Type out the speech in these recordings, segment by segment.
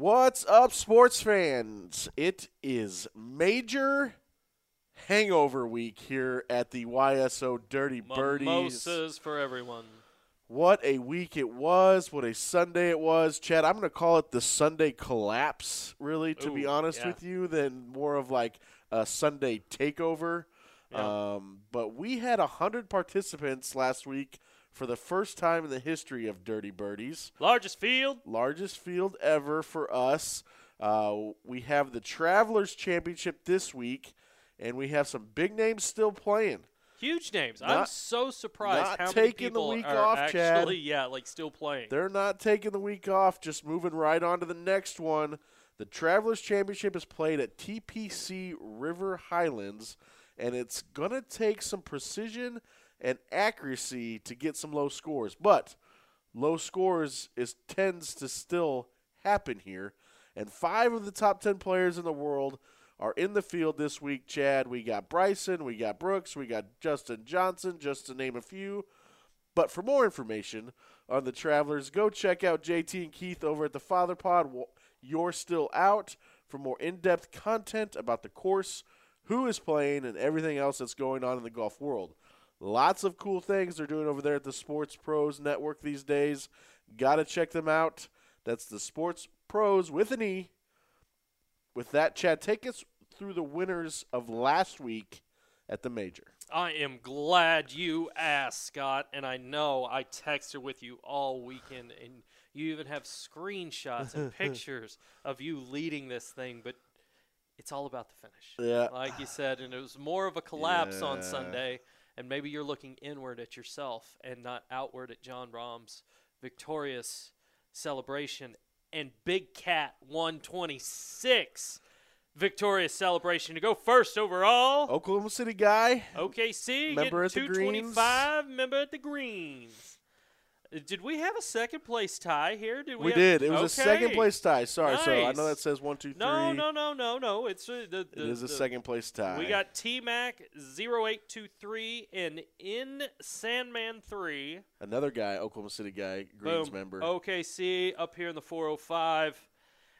What's up, sports fans? It is major hangover week here at the YSO Dirty Birdies. Mimosas for everyone. What a week it was. What a Sunday it was. Chad, I'm going to call it the Sunday collapse, really, to be honest yeah. with you, than more of like a Sunday takeover. Yeah. Um, but we had 100 participants last week for the first time in the history of Dirty Birdies. Largest field. largest field ever for us. Uh, we have the Travelers Championship this week, and we have some big names still playing. Huge names. I'm so surprised not how many taking the people week are off, Chad. actually, yeah, like still playing. They're not taking the week off, just moving right on to the next one. The Travelers Championship is played at TPC River Highlands, and it's going to take some precision and accuracy to get some low scores. But low scores is tends to still happen here. And five of the top 10 players in the world are in the field this week, Chad. We got Bryson, we got Brooks, we got Dustin Johnson, just to name a few. But for more information on the Travelers, go check out JT and Keith over at the Father Pod. You're still out for more in depth content about the course, who is playing, and everything else that's going on in the golf world. Lots of cool things they're doing over there at the Sports Pros Network these days. Got to check them out. That's the Sports Pros with an E. With that, Chad, take us through the winners of last week at the major. I am glad you asked, Scott, and I know I texted with you all weekend, and you even have screenshots and pictures of you leading this thing, but it's all about the finish. Yeah. Like you said, and it was more of a collapse on Sunday, and maybe you're looking inward at yourself and not outward at Jon Rahm's victorious celebration and Big Cat 126 victorious celebration to go first overall. Oklahoma City guy. OKC, Member at the Greens. member at the Greens. Did we have a second place tie here? Did we? We did. It was a second place tie. Sorry, so I know that says one, two, three. No, no, no, no, no. It's uh, the, the. It is a the- second place tie. We got T Mac 0823 and in Sandman 3. another guy, Oklahoma City guy, Greens Boom. member. OKC up here in the 405.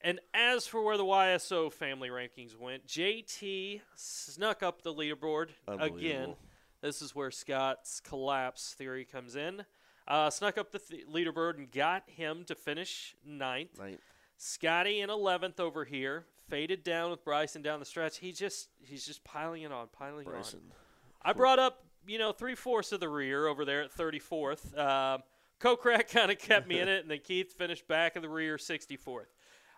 And as for where the YSO family rankings went, JT snuck up the leaderboard again. This is where Scott's collapse theory comes in. Uh, snuck up the th- leaderboard and got him to finish ninth. Ninth. Scotty in 11th over here, faded down with Bryson down the stretch. He just he's just piling it on, piling it on. I brought up, you know, three fourths of the rear over there at 34th. Um, Kokrak kind of kept me in it, and then Keith finished back of the rear 64th.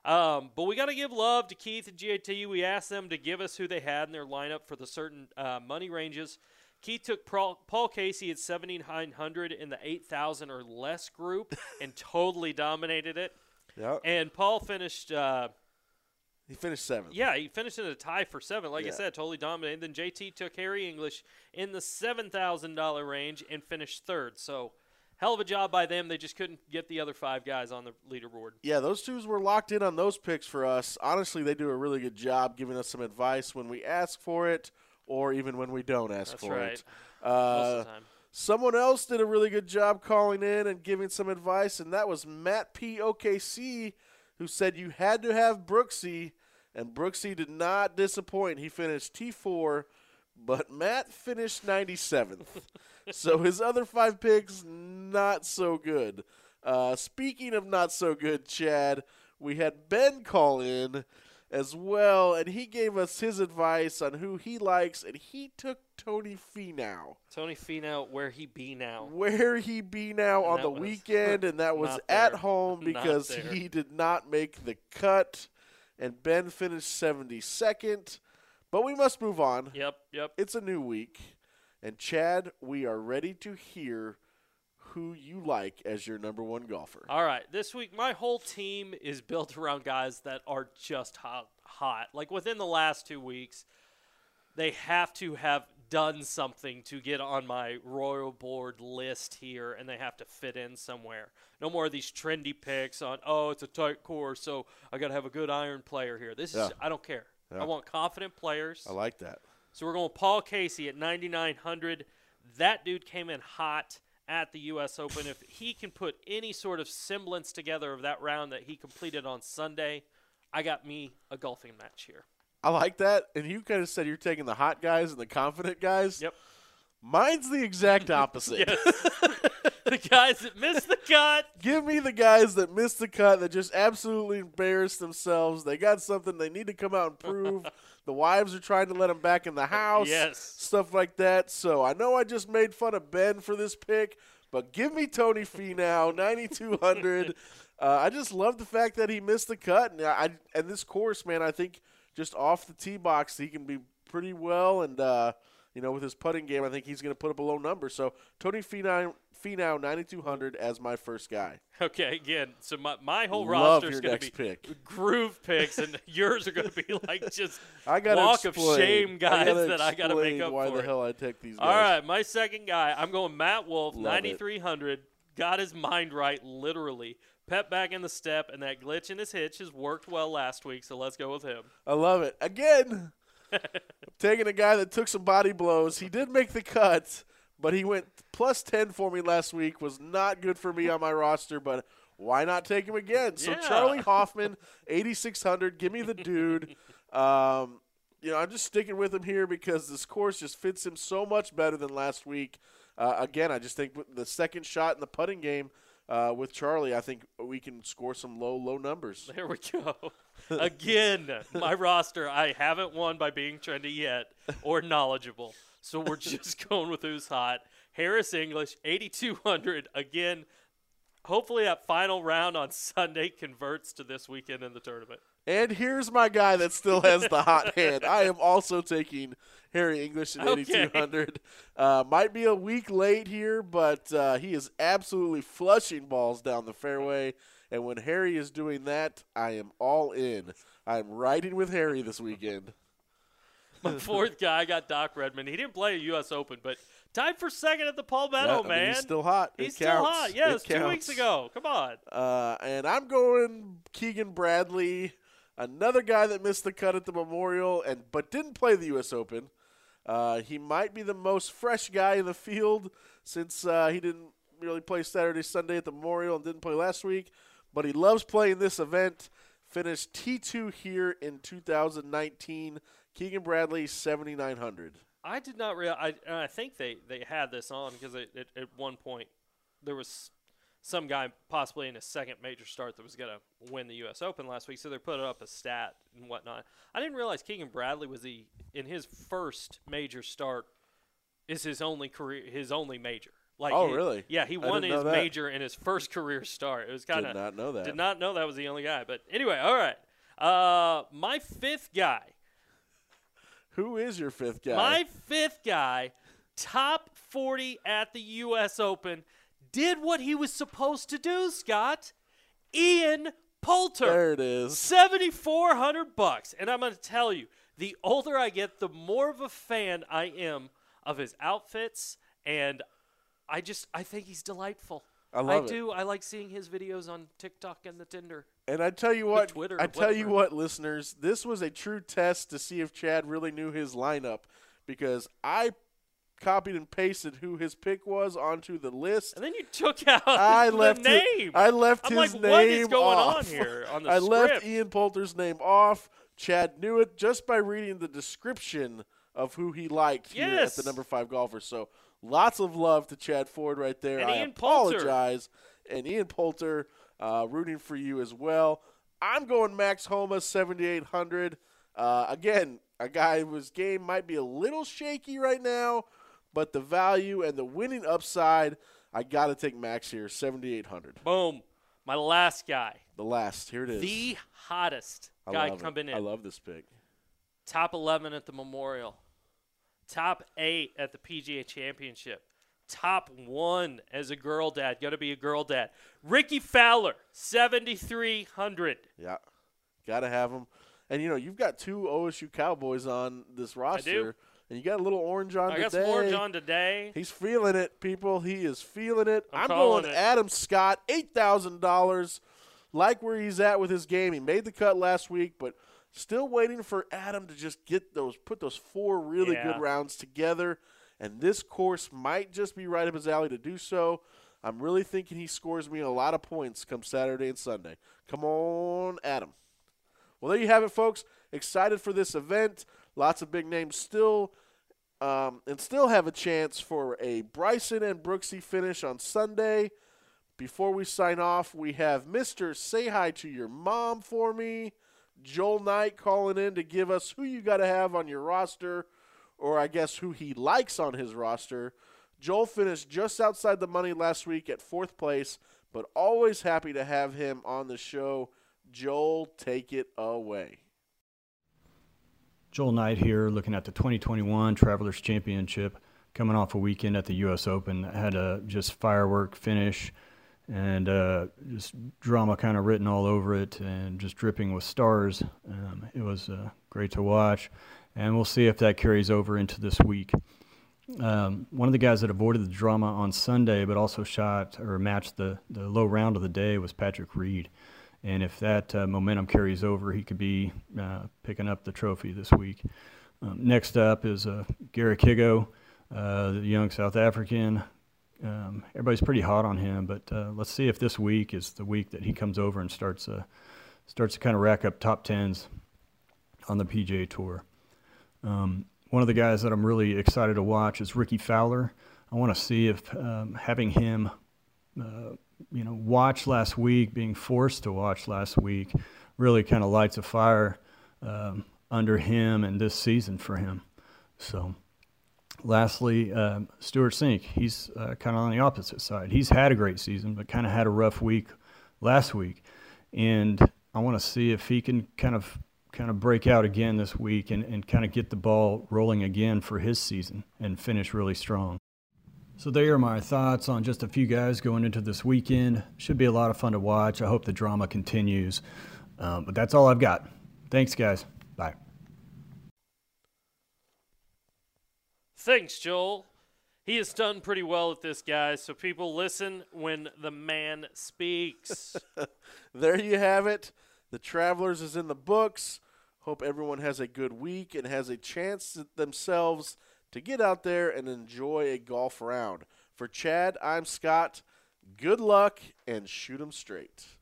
Um, but we got to give love to Keith and JT. We asked them to give us who they had in their lineup for the certain uh, money ranges. Keith took Paul, Paul Casey at 7,900 in the 8,000 or less group and totally dominated it. Yeah. And Paul finished. Uh, He finished seventh. yeah, he finished in a tie for seven. Like Yeah. I said, totally dominated. Then JT took Harry English in the seven thousand dollar range and finished third. So, hell of a job by them. They just couldn't get the other five guys on the leaderboard. Yeah, those twos were locked in on those picks for us. Honestly, they do a really good job giving us some advice when we ask for it or even when we don't ask That's for right. it. Uh, of the time. Someone else did a really good job calling in and giving some advice, and that was Matt P. OKC, who said you had to have Brooksy, and Brooksy did not disappoint. He finished T4, but Matt finished 97th. so his other five picks, not so good. Uh, speaking of not so good, Chad, we had Ben call in as well, and he gave us his advice on who he likes, and he took Tony Finau Tony Finau, where he be now? where he be now And on the weekend, and that was at there. home because he did not make the cut, and Ben finished 72nd. But we must move on. Yep, yep. It's a new week, and Chad, we are ready to hear who you like as your number one golfer. All right, this week my whole team is built around guys that are just hot. Hot. Like within the last two weeks, they have to have done something to get on my royal board list here, and they have to fit in somewhere. No more of these trendy picks on. Oh, it's a tight course, so I got to have a good iron player here. This Yeah. is I don't care. Yeah. I want confident players. I like that. So we're going Paul Casey at 9,900. That dude came in hot at the U.S. Open. If he can put any sort of semblance together of that round that he completed on Sunday, I got me a golfing match here. I like that. And you kind of said you're taking the hot guys and the confident guys. Yep. Mine's the exact opposite. The guys that missed the cut. Give me the guys that missed the cut that just absolutely embarrassed themselves. They got something they need to come out and prove. the wives are trying to let him back in the house. Yes. Stuff like that. So I know I just made fun of Ben for this pick, but give me Tony Finau, 9,200. uh, I just love the fact that he missed the cut. And, I, and this course, man, I think just off the tee box, he can be pretty well. And, uh, you know, with his putting game, I think he's going to put up a low number. So Tony Finau, Finau 9,200 as my first guy. Okay, again, so my, my whole Love roster is going to be pick. groove picks, and yours are going to be like just I gotta walk of explain. shame I guys gotta that I got to make up why for the it. hell I take these guys. All right, my second guy, I'm going Matt Wolff, 9,300. Got his mind right, literally. Pep back in the step, and that glitch in his hitch has worked well last week, so let's go with him. I love it. Again, taking a guy that took some body blows. He did make the cut, but he went plus 10 for me last week. Was not good for me on my roster, but why not take him again? So Yeah. Charley Hoffman, 8,600. Give me the dude. Um, you know, I'm just sticking with him here because this course just fits him so much better than last week. Uh, again, I just think the second shot in the putting game uh, with Charlie, I think we can score some low, low numbers. There we go. Again, my roster, I haven't won by being trendy yet or knowledgeable. So we're just going with who's hot. Harris English, 8,200. Again, hopefully that final round on Sunday converts to this weekend in the tournament. And here's my guy that still has the hot hand. I am also taking Harry English at Okay. 8,200. Uh, might be a week late here, but uh, he is absolutely flushing balls down the fairway. And when Harry is doing that, I am all in. I'm riding with Harry this weekend. My fourth guy, I got Doc Redman. He didn't play a U.S. Open, but tied for second at the Palmetto, Yeah, I mean, man. he's still hot. It He's still counts. hot. Yeah, It two weeks ago. Come on. Uh, and I'm going Keegan Bradley, another guy that missed the cut at the Memorial and but didn't play the U.S. Open. Uh, he might be the most fresh guy in the field since uh, he didn't really play Saturday, Sunday at the Memorial and didn't play last week. But he loves playing this event. Finished T2 here in 2019. Keegan Bradley, 7,900. I did not realize. I, I think they, they had this on because it, it, at one point there was some guy possibly in his second major start that was going to win the U.S. Open last week, so they put up a stat and whatnot. I didn't realize Keegan Bradley was the in his first major start is his only career his only major. Like Oh, he- really? Yeah, he won his major in his first career start. It was kind of Did not know that. did not know that was the only guy. But anyway, all right. Uh, my fifth guy. Who is your fifth guy? My fifth guy, top 40 at the U.S. Open, did what he was supposed to do, Scott. Ian Poulter. there it is. 7400 bucks. And I'm going to tell you, the older I get, the more of a fan I am of his outfits and I just I think he's delightful. I love it. do. I like seeing his videos on TikTok and the Tinder. And I tell you what, Twitter, I tell you what, listeners, this was a true test to see if Chad really knew his lineup because I copied and pasted who his pick was onto the list. And then you took out I the left name. It, I left I'm his like, name what is going on off. here on the I left? Ian Poulter's name off. Chad knew it just by reading the description of who he liked here at the number five golfer. So lots of love to Chad Ford right there. And I Ian Poulter. apologize. And Ian Poulter uh, rooting for you as well. I'm going Max Homa 7,800. Uh, again, a guy whose game might be a little shaky right now, but the value and the winning upside, I got to take Max here 7,800. Boom. My last guy. The last. Here it is. The hottest I guy love it. coming in. I love this pick. Top 11 at the Memorial. Top 8 at the PGA Championship. Top 1 as a girl dad. Got to be a girl dad. Rickie Fowler, 7,300. Yeah, got to have him. And you know, you've got two OSU Cowboys on this roster, and you got a little orange on I today. got some orange on today. He's feeling it, people. He is feeling it. I'm I'm, going it. Adam Scott, eight thousand dollars. Like where he's at with his game. He made the cut last week, but still waiting for Adam to just get those, put those four really Yeah. good rounds together. and this course might just be right up his alley to do so. I'm really thinking he scores me a lot of points come Saturday and Sunday. Come on, Adam. Well, there you have it, folks. Excited for this event. Lots of big names still, um, and still have a chance for a Bryson and Brooksy finish on Sunday. Before we sign off, we have Mr. Say Hi to Your Mom for me. Joel Knight calling in to give us who you got to have on your roster, or I guess who he likes on his roster. Joel finished just outside the money last week at fourth place, but always happy to have him on the show. Joel, take it away. Joel Knight here, looking at the 2021 Travelers Championship, coming off a weekend at the U.S. Open. Had a just firework finish and uh, just drama kind of written all over it and just dripping with stars. Um, it was uh, great to watch, and we'll see if that carries over into this week. Um, one of the guys that avoided the drama on Sunday but also shot or matched the, the low round of the day was Patrick Reed. And if that uh, momentum carries over, he could be uh, picking up the trophy this week. Um, next up is uh, Garrick Higgo, uh, the young South African. Um, everybody's pretty hot on him, but uh, let's see if this week is the week that he comes over and starts uh, starts to kind of rack up top tens on the PGA Tour. Um, one of the guys that I'm really excited to watch is Rickie Fowler. I want to see if um, having him, uh, you know, watch last week, being forced to watch last week, really kind of lights a fire um, under him and this season for him. So lastly, uh, Stewart Cink. He's uh, kind of on the opposite side. He's had a great season, but kind of had a rough week last week, and I want to see if he can kind of kind of break out again this week and, and kind of get the ball rolling again for his season and finish really strong. So there are my thoughts on just a few guys going into this weekend. Should be a lot of fun to watch. I hope the drama continues. Um, but that's all I've got. Thanks, guys. Bye. Thanks, Joel. He has done pretty well at this, guys. So people listen when the man speaks. there you have it. The Travelers is in the books. Hope everyone has a good week and has a chance themselves to get out there and enjoy a golf round. For Chad, I'm Scott. Good luck and shoot 'em straight.